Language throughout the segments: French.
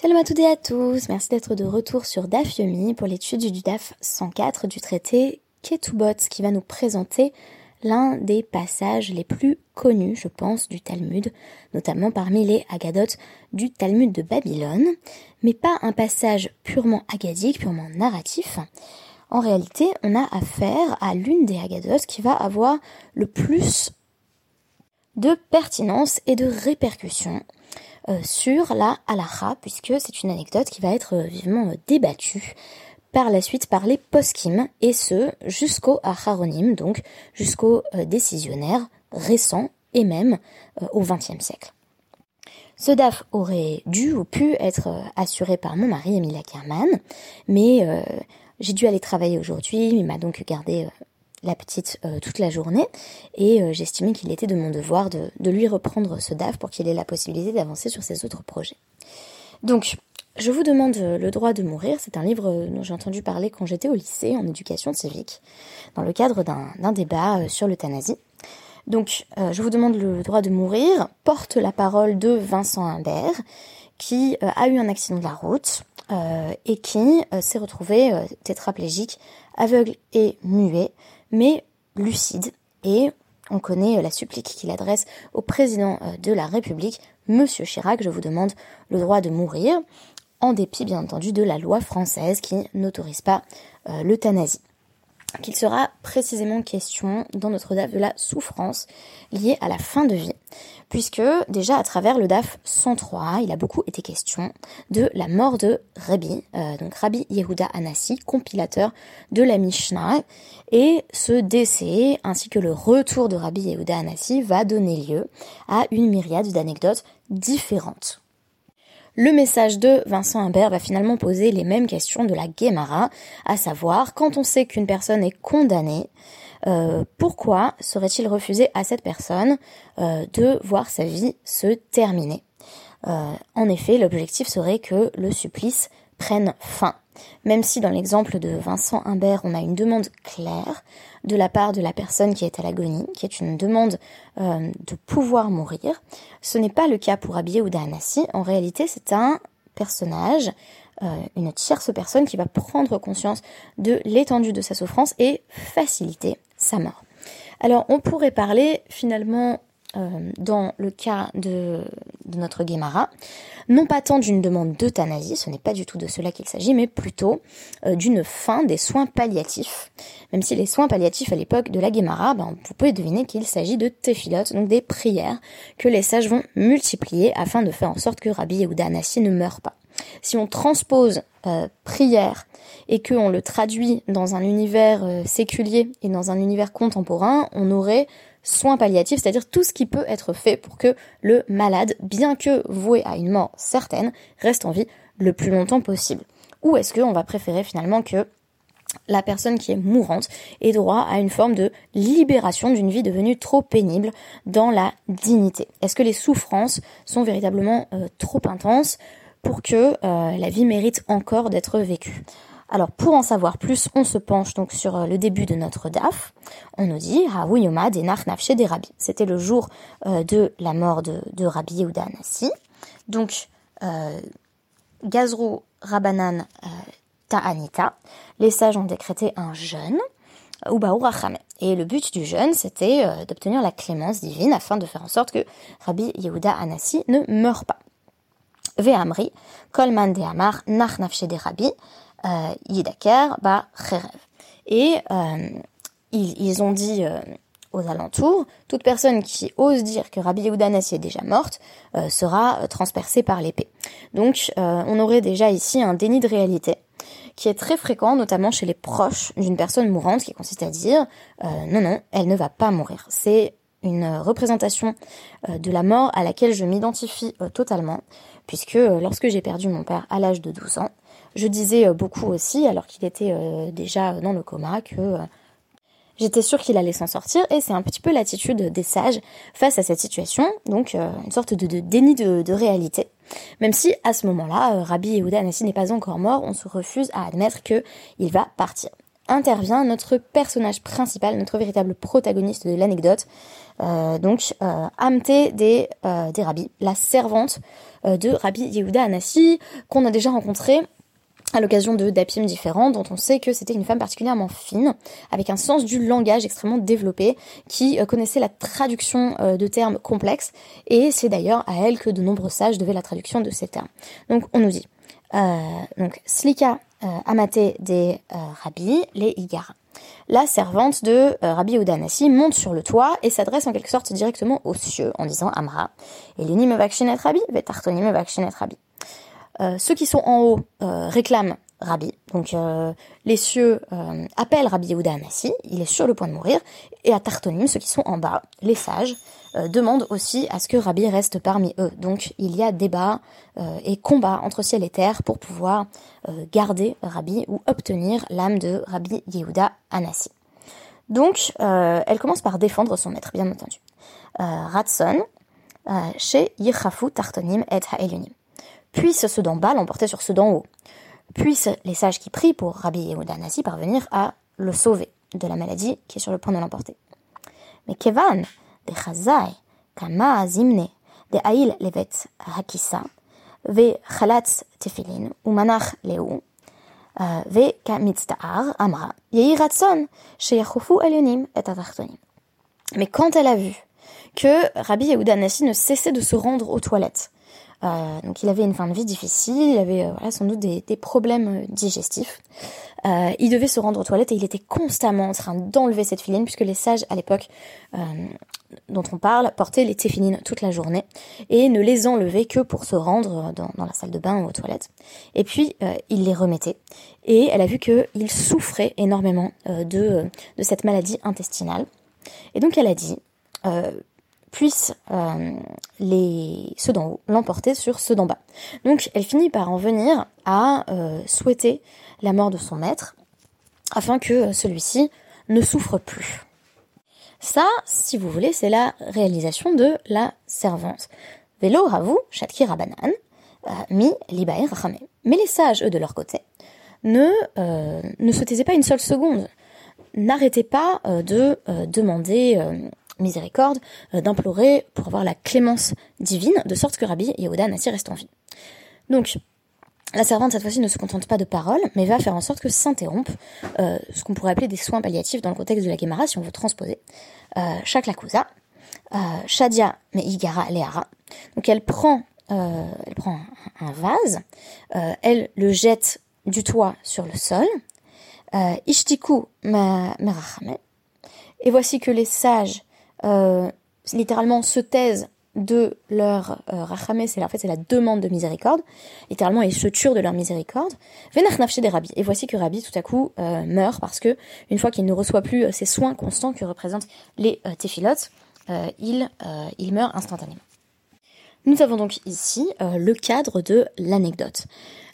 Salut à toutes et à tous, merci d'être de retour sur DAF Yomi pour l'étude du DAF 104 du traité Ketubot qui va nous présenter l'un des passages les plus connus, je pense, du Talmud, notamment parmi les Agadotes du Talmud de Babylone, mais pas un passage purement agadique, purement narratif. En réalité, on a affaire à l'une des Agadotes qui va avoir le plus de pertinence et de répercussions sur la halacha, puisque c'est une anecdote qui va être euh, vivement euh, débattue par la suite par les poskim, et ce jusqu'au acharonim, donc jusqu'aux décisionnaires récents et même au XXe siècle. Ce DAF aurait dû ou pu être assuré par mon mari Emilia Kerman, mais j'ai dû aller travailler aujourd'hui, il m'a donc gardé la petite euh, toute la journée et euh, j'estimais qu'il était de mon devoir de, lui reprendre ce DAF pour qu'il ait la possibilité d'avancer sur ses autres projets. Donc, je vous demande euh, le droit de mourir. C'est un livre dont j'ai entendu parler quand j'étais au lycée en éducation civique, dans le cadre d'un débat sur l'euthanasie. Donc, je vous demande le droit de mourir porte la parole de Vincent Imbert, qui a eu un accident de la route et qui s'est retrouvé tétraplégique, aveugle et muet mais lucide. Et on connaît la supplique qu'il adresse au président euh, de la République, Monsieur Chirac, je vous demande le droit de mourir, en dépit bien entendu de la loi française qui n'autorise pas euh, l'euthanasie qu'il sera précisément question dans notre DAF de la souffrance liée à la fin de vie, puisque déjà à travers le DAF 103, il a beaucoup été question de la mort de Rabbi, euh, donc Rabbi Yehuda Anassi, compilateur de la Mishnah, et ce décès ainsi que le retour de Rabbi Yehuda Anassi va donner lieu à une myriade d'anecdotes différentes. Le message de Vincent Imbert va finalement poser les mêmes questions de la Guémara, à savoir, quand on sait qu'une personne est condamnée, euh, pourquoi serait-il refusé à cette personne euh, de voir sa vie se terminer? Euh, En effet, l'objectif serait que le supplice prenne fin. Même si dans l'exemple de Vincent Imbert, on a une demande claire de la part de la personne qui est à l'agonie, qui est une demande euh, de pouvoir mourir, ce n'est pas le cas pour Abiy ou Anassi. En réalité, c'est un personnage, euh, une tierce personne qui va prendre conscience de l'étendue de sa souffrance et faciliter sa mort. Alors, on pourrait parler finalement euh, dans le cas de, notre Guémara, non pas tant d'une demande d'euthanasie, ce n'est pas du tout de cela qu'il s'agit, mais plutôt euh, d'une fin des soins palliatifs. Même si les soins palliatifs à l'époque de la Guémara, ben, vous pouvez deviner qu'il s'agit de téphilotes, donc des prières que les sages vont multiplier afin de faire en sorte que Rabbi Yehuda Anassi ne meure pas. Si on transpose euh, prière et qu'on le traduit dans un univers séculier et dans un univers contemporain, on aurait soins palliatifs, c'est-à-dire tout ce qui peut être fait pour que le malade, bien que voué à une mort certaine, reste en vie le plus longtemps possible. Ou est-ce qu'on va préférer finalement que la personne qui est mourante ait droit à une forme de libération d'une vie devenue trop pénible dans la dignité? Est-ce que les souffrances sont véritablement euh, trop intenses pour que euh, la vie mérite encore d'être vécue? Alors pour en savoir plus, on se penche donc sur euh, le début de notre DAF. On nous dit Haouyoma des Nafshe des Rabbi. C'était le jour euh, de la mort de, Rabbi Yehuda Anassi. Donc euh, Gazru Rabanan euh, Ta'anita, les sages ont décrété un jeûne. Et le but du jeûne, c'était d'obtenir la clémence divine afin de faire en sorte que Rabbi Yehuda Anassi ne meure pas. Ve'amri, kolman de amar, nach de Rabbi, euh, Yidaker, bah, Et euh, ils, ont dit euh, aux alentours, toute personne qui ose dire que Rabbi Yehuda est déjà morte sera transpercée par l'épée. Donc on aurait déjà ici un déni de réalité qui est très fréquent, notamment chez les proches d'une personne mourante, qui consiste à dire non, non, elle ne va pas mourir. C'est une représentation de la mort à laquelle je m'identifie totalement, puisque lorsque j'ai perdu mon père à l'âge de 12 ans, je disais euh, beaucoup aussi, alors qu'il était euh, déjà dans le coma, que euh, j'étais sûre qu'il allait s'en sortir, et c'est un petit peu l'attitude des sages face à cette situation, donc une sorte de, déni de, réalité. Même si à ce moment-là, Rabbi Yehuda Anassi n'est pas encore mort, on se refuse à admettre qu'il va partir. intervient notre personnage principal, notre véritable protagoniste de l'anecdote, donc euh, Amte des, des rabbis, la servante de Rabbi Yehuda Anassi, qu'on a déjà rencontré à l'occasion de dapim différents, dont on sait que c'était une femme particulièrement fine, avec un sens du langage extrêmement développé, qui connaissait la traduction de termes complexes, et c'est d'ailleurs à elle que de nombreux sages devaient la traduction de ces termes. Donc on nous dit, donc Slika Amate des rabbis, les Igara la servante de euh, Rabbi Udanasi monte sur le toit et s'adresse en quelque sorte directement aux cieux en disant Amra, Elini me Rabbi, Vetartoni me Rabbi. Euh, ceux qui sont en haut euh, réclament Rabbi, donc les cieux appellent Rabbi Yehuda Anassi, il est sur le point de mourir, et à Tartonim, ceux qui sont en bas, les sages, demandent aussi à ce que Rabbi reste parmi eux. Donc il y a débat et combat entre ciel et terre pour pouvoir garder Rabbi ou obtenir l'âme de Rabbi Yehuda Anassi. Donc, euh, elle commence par défendre son maître, bien entendu. Euh, Ratson, euh, chez Yichafu Tartonim et Ha'elunim. Puissent ceux d'en bas l'emporter sur d'en haut. Puissent les sages qui prient pour Rabbi Yehuda parvenir à le sauver de la maladie qui est sur le point de l'emporter. Mais Kevan, de Chazai, Kama Zimne, de Aïl Levet Hakisa, Ve Chalatz Tefilin, Umanach Leu, mais quand elle a vu que Rabbi Yehuda ne cessait de se rendre aux toilettes, donc il avait une fin de vie difficile, il avait euh, voilà, sans doute des, des problèmes euh, digestifs. Euh, il devait se rendre aux toilettes et il était constamment en train d'enlever cette filine puisque les sages à l'époque euh, dont on parle portaient les téfinines toute la journée et ne les enlevaient que pour se rendre dans, dans la salle de bain ou aux toilettes. Et puis il les remettait et elle a vu qu'il souffrait énormément de, de cette maladie intestinale. Et donc elle a dit puissent euh, les, ceux d'en haut l'emporter sur ceux d'en bas. Donc elle finit par en venir à euh, souhaiter la mort de son maître, afin que celui-ci ne souffre plus. Ça, si vous voulez, c'est la réalisation de la servante. Velo ravu, shatki rabanan, euh, mi libae rachame. Mais les sages, eux, de leur côté, ne, ne se taisaient pas une seule seconde. N'arrêtez pas de demander miséricorde, euh, d'implorer pour avoir la clémence divine, de sorte que Rabbi Yehuda Nassi reste en vie. Donc, la servante, cette fois-ci, ne se contente pas de paroles, mais va faire en sorte que s'interrompent euh, ce qu'on pourrait appeler des soins palliatifs dans le contexte de la Gemara, si on veut transposer. Euh, euh, Shadia Meigara Leara. Donc elle prend, elle prend un, vase, elle le jette du toit sur le sol. Ishtiku Merachame. Et voici que les sages euh, littéralement se taisent de leur euh, c'est en fait c'est la demande de miséricorde, littéralement ils se turent de leur miséricorde. des Rabbi. Et voici que Rabbi tout à coup euh, meurt parce que une fois qu'il ne reçoit plus euh, ces soins constants que représentent les euh, téphilotes, il, il meurt instantanément. Nous avons donc ici le cadre de l'anecdote.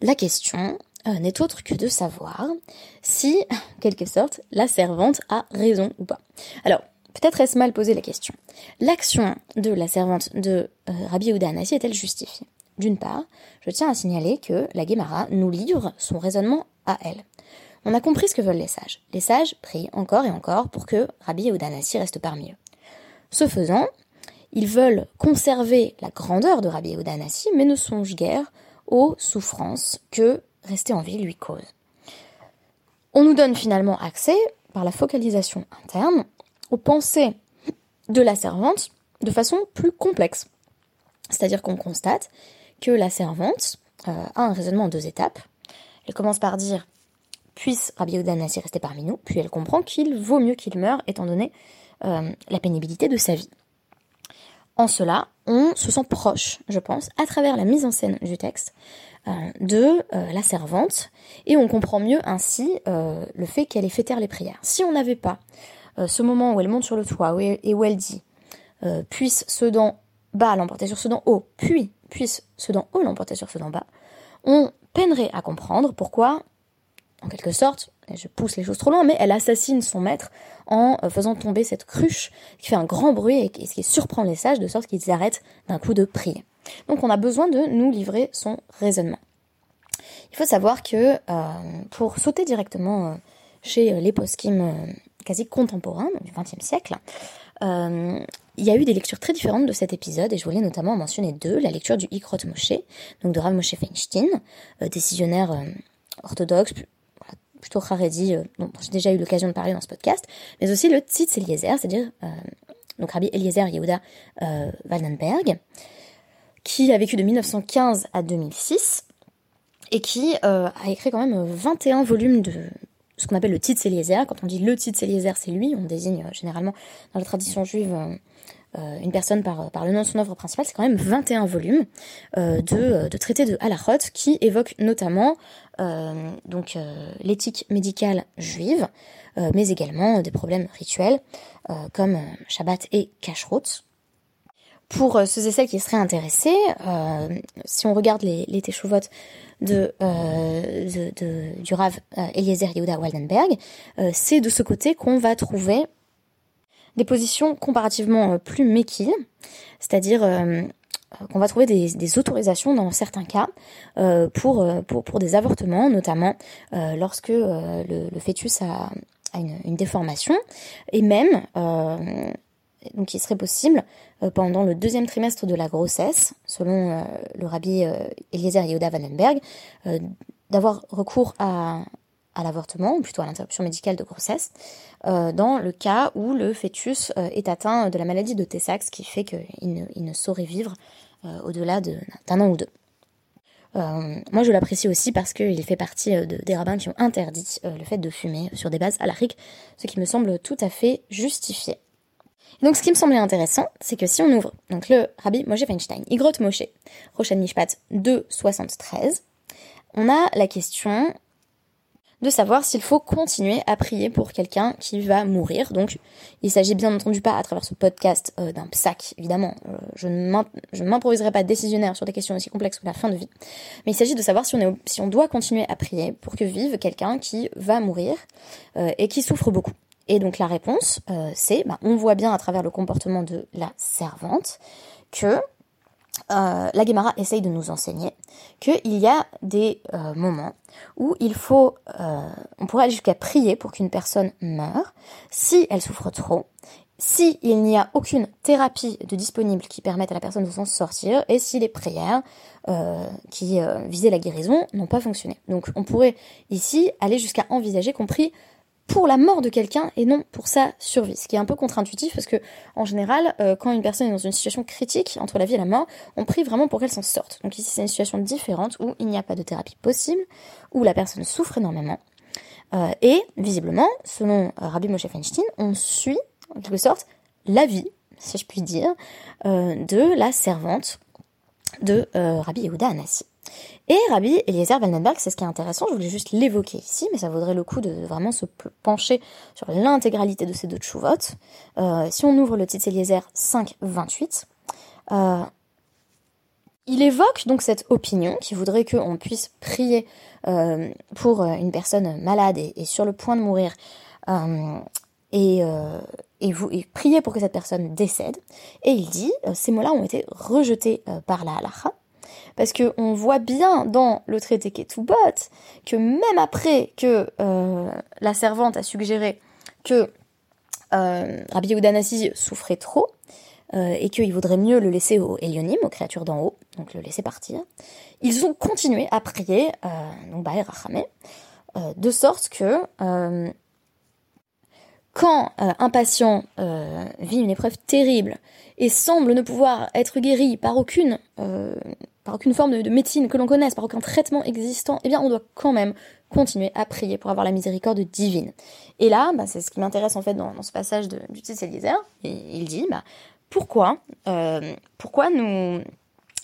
La question n'est autre que de savoir si, quelque sorte, la servante a raison ou pas. Alors, Peut-être est-ce mal posé la question. L'action de la servante de euh, Rabbi Yehuda est-elle justifiée? D'une part, je tiens à signaler que la Gemara nous livre son raisonnement à elle. On a compris ce que veulent les sages. Les sages prient encore et encore pour que Rabbi Yehuda reste parmi eux. Ce faisant, ils veulent conserver la grandeur de Rabbi Yehuda mais ne songent guère aux souffrances que rester en vie lui cause. On nous donne finalement accès, par la focalisation interne, aux pensées de la servante de façon plus complexe. C'est-à-dire qu'on constate que la servante euh, a un raisonnement en deux étapes. Elle commence par dire puisse Rabbi Yehuda rester parmi nous, puis elle comprend qu'il vaut mieux qu'il meure étant donné euh, la pénibilité de sa vie. En cela, on se sent proche, je pense, à travers la mise en scène du texte, euh, de la servante, et on comprend mieux ainsi le fait qu'elle ait fait taire les prières. Si on n'avait pas ce moment où elle monte sur le toit et où elle dit euh, puisse d'en bas l'emporter sur d'en haut, puis puisse d'en haut l'emporter sur d'en bas, on peinerait à comprendre pourquoi, en quelque sorte, je pousse les choses trop loin, mais elle assassine son maître en euh, faisant tomber cette cruche qui fait un grand bruit et qui surprend les sages de sorte qu'ils arrêtent d'un coup de prier. Donc on a besoin de nous livrer son raisonnement. Il faut savoir que pour sauter directement chez les poskim quasi contemporains du XXe siècle. il y a eu des lectures très différentes de cet épisode et je voulais notamment en mentionner deux. La lecture du Ikrot Moshe, donc de Rav Moshe Feinstein, décisionnaire orthodoxe, plutôt Haredi, dont j'ai déjà eu l'occasion de parler dans ce podcast, mais aussi le Tzitz Eliezer, c'est-à-dire donc Rabbi Eliezer Yehuda Waldenberg, qui a vécu de 1915 à 2006 et qui euh, a écrit quand même 21 volumes de ce qu'on appelle le Tzitz Eliezer. Quand on dit le Tzitz Eliezer, c'est lui. On désigne euh, généralement dans la tradition juive euh, une personne par, le nom de son œuvre principale. C'est quand même 21 volumes de, de traités de halachot qui évoquent notamment donc l'éthique médicale juive, mais également des problèmes rituels comme Shabbat et Kashrut. Pour ceux et celles qui seraient intéressés, si on regarde les, les euh, de, du Rav euh, Eliezer Yehuda Waldenberg, euh, c'est de ce côté qu'on va trouver des positions comparativement plus méquilles, c'est-à-dire qu'on va trouver des, autorisations dans certains cas pour, pour, des avortements, notamment lorsque le, fœtus a, a une, une, déformation, et même donc il serait possible euh, pendant le deuxième trimestre de la grossesse, selon euh, le rabbi euh, Eliezer Yehuda Vandenberg, d'avoir recours à, l'avortement, ou plutôt à l'interruption médicale de grossesse, dans le cas où le fœtus est atteint de la maladie de Tay-Sachs, qui fait qu'il ne, saurait vivre au-delà d'un an ou deux. moi, je l'apprécie aussi parce qu'il fait partie de, des rabbins qui ont interdit le fait de fumer sur des bases alariques, ce qui me semble tout à fait justifié. Donc ce qui me semblait intéressant, c'est que si on ouvre donc le Rabbi Moshe Feinstein, Igrot Moshe, Roshan Mishpat 2.73, on a la question de savoir s'il faut continuer à prier pour quelqu'un qui va mourir. Donc, il s'agit bien entendu pas à travers ce podcast euh, d'un psac, évidemment. Euh, je ne m'improviserai pas décisionnaire sur des questions aussi complexes que la fin de vie. Mais il s'agit de savoir si on, est, si on doit continuer à prier pour que vive quelqu'un qui va mourir euh, et qui souffre beaucoup. Et donc la réponse, euh, c'est, bah, on voit bien à travers le comportement de la servante que euh, la Guémara essaye de nous enseigner qu'il y a des euh, moments où il faut, on pourrait aller jusqu'à prier pour qu'une personne meure si elle souffre trop, si il n'y a aucune thérapie de disponible qui permette à la personne de s'en sortir et si les prières qui visaient la guérison n'ont pas fonctionné. Donc on pourrait ici aller jusqu'à envisager qu'on prie pour la mort de quelqu'un et non pour sa survie. Ce qui est un peu contre-intuitif parce que, en général, euh, quand une personne est dans une situation critique entre la vie et la mort, on prie vraiment pour qu'elle s'en sorte. Donc ici, c'est une situation différente où il n'y a pas de thérapie possible, où la personne souffre énormément. Euh, et, visiblement, selon euh, Rabbi Moshe Feinstein, on suit, en quelque sorte, la vie, si je puis dire, de la servante de Rabbi Yehuda Anassi. Et Rabbi Eliezer Waldenberg, c'est ce qui est intéressant, je voulais juste l'évoquer ici, mais ça vaudrait le coup de vraiment se pencher sur l'intégralité de ces deux tchouvot. Euh, si on ouvre le titre Eliezer 5.28, euh, il évoque donc cette opinion qui voudrait qu'on puisse prier euh, pour une personne malade et, sur le point de mourir et, et, vous, et prier pour que cette personne décède. Et il dit, ces mots-là ont été rejetés par la halacha parce que on voit bien dans le traité Ketubot que même après que euh, la servante a suggéré que euh, Rabbi Yehuda souffrait trop euh, et qu'il vaudrait mieux le laisser aux Elionim, aux créatures d'en haut, donc le laisser partir, ils ont continué à prier, donc euh, de sorte que quand un patient vit une épreuve terrible et semble ne pouvoir être guéri par aucune par aucune forme de, médecine que l'on connaisse, par aucun traitement existant, eh bien on doit quand même continuer à prier pour avoir la miséricorde divine. Et là, bah, c'est ce qui m'intéresse en fait dans, ce passage de, du Tzitz Eliezer, il dit, bah, pourquoi, euh, pourquoi nous,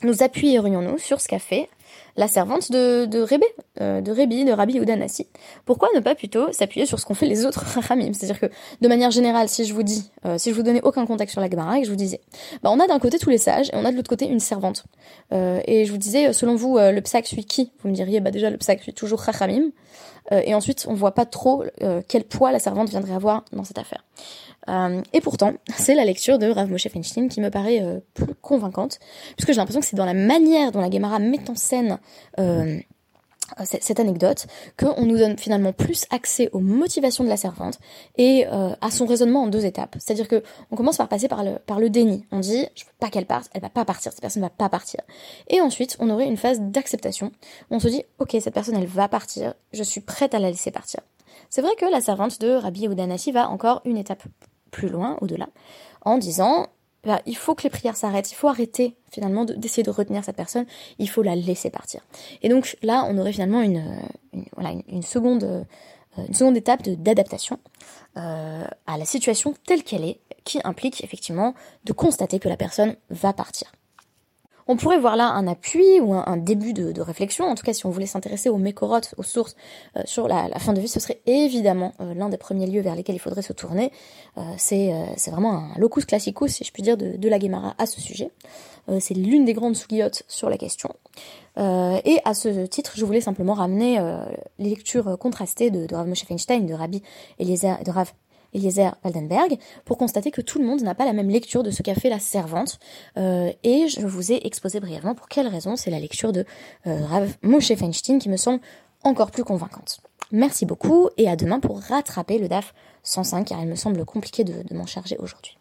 nous appuyerions-nous sur ce qu'a fait la servante de, de Rébé, euh, de Rébi, de Rabbi Udanasi. Pourquoi ne pas plutôt s'appuyer sur ce qu'ont fait les autres Rachamim C'est-à-dire que, de manière générale, si je vous dis, euh, si je vous donnais aucun contexte sur la Gemara et que je vous disais, bah on a d'un côté tous les sages et on a de l'autre côté une servante. Euh, et je vous disais, selon vous, le psaque suit qui? Vous me diriez, bah déjà le psaque suit toujours Rachamim. et ensuite, on voit pas trop quel poids la servante viendrait avoir dans cette affaire. Euh, et pourtant, c'est la lecture de Rav Moshe Feinstein qui me paraît euh, plus convaincante, puisque j'ai l'impression que c'est dans la manière dont la Gemara met en scène euh, cette anecdote, qu'on nous donne finalement plus accès aux motivations de la servante et euh, à son raisonnement en deux étapes. C'est-à-dire que on commence par passer par le, déni. On dit, je veux pas qu'elle parte, elle va pas partir, cette personne va pas partir. Et ensuite, on aurait une phase d'acceptation. On se dit, ok, cette personne, elle va partir, je suis prête à la laisser partir. C'est vrai que la servante de Rabbi Oudanassi va encore une étape plus loin, au-delà, en disant, bah, il faut que les prières s'arrêtent, il faut arrêter finalement d'essayer de, retenir cette personne, il faut la laisser partir. Et donc là, on aurait finalement une, voilà, une, seconde, euh, une seconde étape d'adaptation euh, à la situation telle qu'elle est, qui implique effectivement de constater que la personne va partir. On pourrait voir là un appui ou un, début de, réflexion. En tout cas, si on voulait s'intéresser aux mécorotes, aux sources euh, sur la, fin de vie, ce serait évidemment euh, l'un des premiers lieux vers lesquels il faudrait se tourner. Euh, c'est vraiment un locus classicus, si je puis dire, de, la Guémara à ce sujet. c'est l'une des grandes souliottes sur la question. et à ce titre, je voulais simplement ramener les lectures contrastées de, de Rav Moshe Feinstein, de Rabbi Eliezer, de Rav Eliezer Waldenberg, pour constater que tout le monde n'a pas la même lecture de ce qu'a fait la servante. Euh, et je vous ai exposé brièvement pour quelle raison c'est la lecture de euh, Rav Moshe Feinstein qui me semble encore plus convaincante. Merci beaucoup et à demain pour rattraper le DAF 105 car il me semble compliqué de m'en charger aujourd'hui.